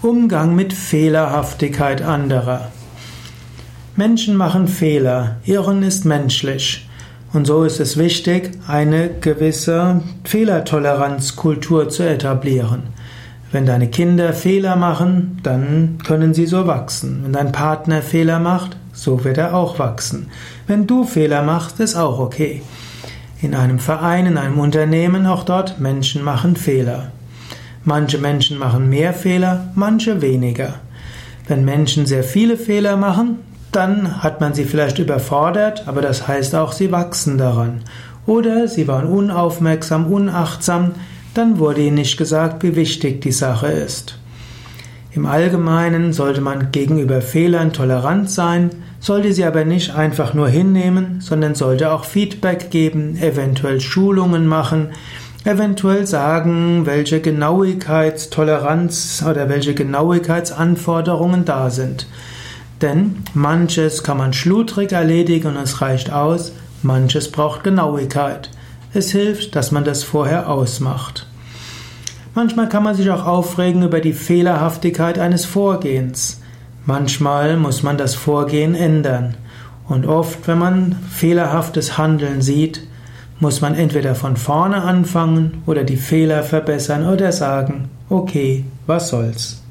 Umgang mit Fehlerhaftigkeit anderer. Menschen machen Fehler, Irren ist menschlich. Und so ist es wichtig, eine gewisse Fehlertoleranzkultur zu etablieren. Wenn deine Kinder Fehler machen, dann können sie so wachsen. Wenn dein Partner Fehler macht, so wird er auch wachsen. Wenn du Fehler machst, ist auch okay. In einem Verein, in einem Unternehmen, auch dort, Menschen machen Fehler. Manche Menschen machen mehr Fehler, manche weniger. Wenn Menschen sehr viele Fehler machen, dann hat man sie vielleicht überfordert, aber das heißt auch, sie wachsen daran. Oder sie waren unaufmerksam, unachtsam, dann wurde ihnen nicht gesagt, wie wichtig die Sache ist. Im Allgemeinen sollte man gegenüber Fehlern tolerant sein, sollte sie aber nicht einfach nur hinnehmen, sondern sollte auch Feedback geben, eventuell Schulungen machen, eventuell sagen, welche Genauigkeitstoleranz oder welche Genauigkeitsanforderungen da sind. Denn manches kann man schludrig erledigen und es reicht aus, manches braucht Genauigkeit. Es hilft, dass man das vorher ausmacht. Manchmal kann man sich auch aufregen über die Fehlerhaftigkeit eines Vorgehens. Manchmal muss man das Vorgehen ändern. Und oft, wenn man fehlerhaftes Handeln sieht, muss man entweder von vorne anfangen oder die Fehler verbessern oder sagen, okay, was soll's.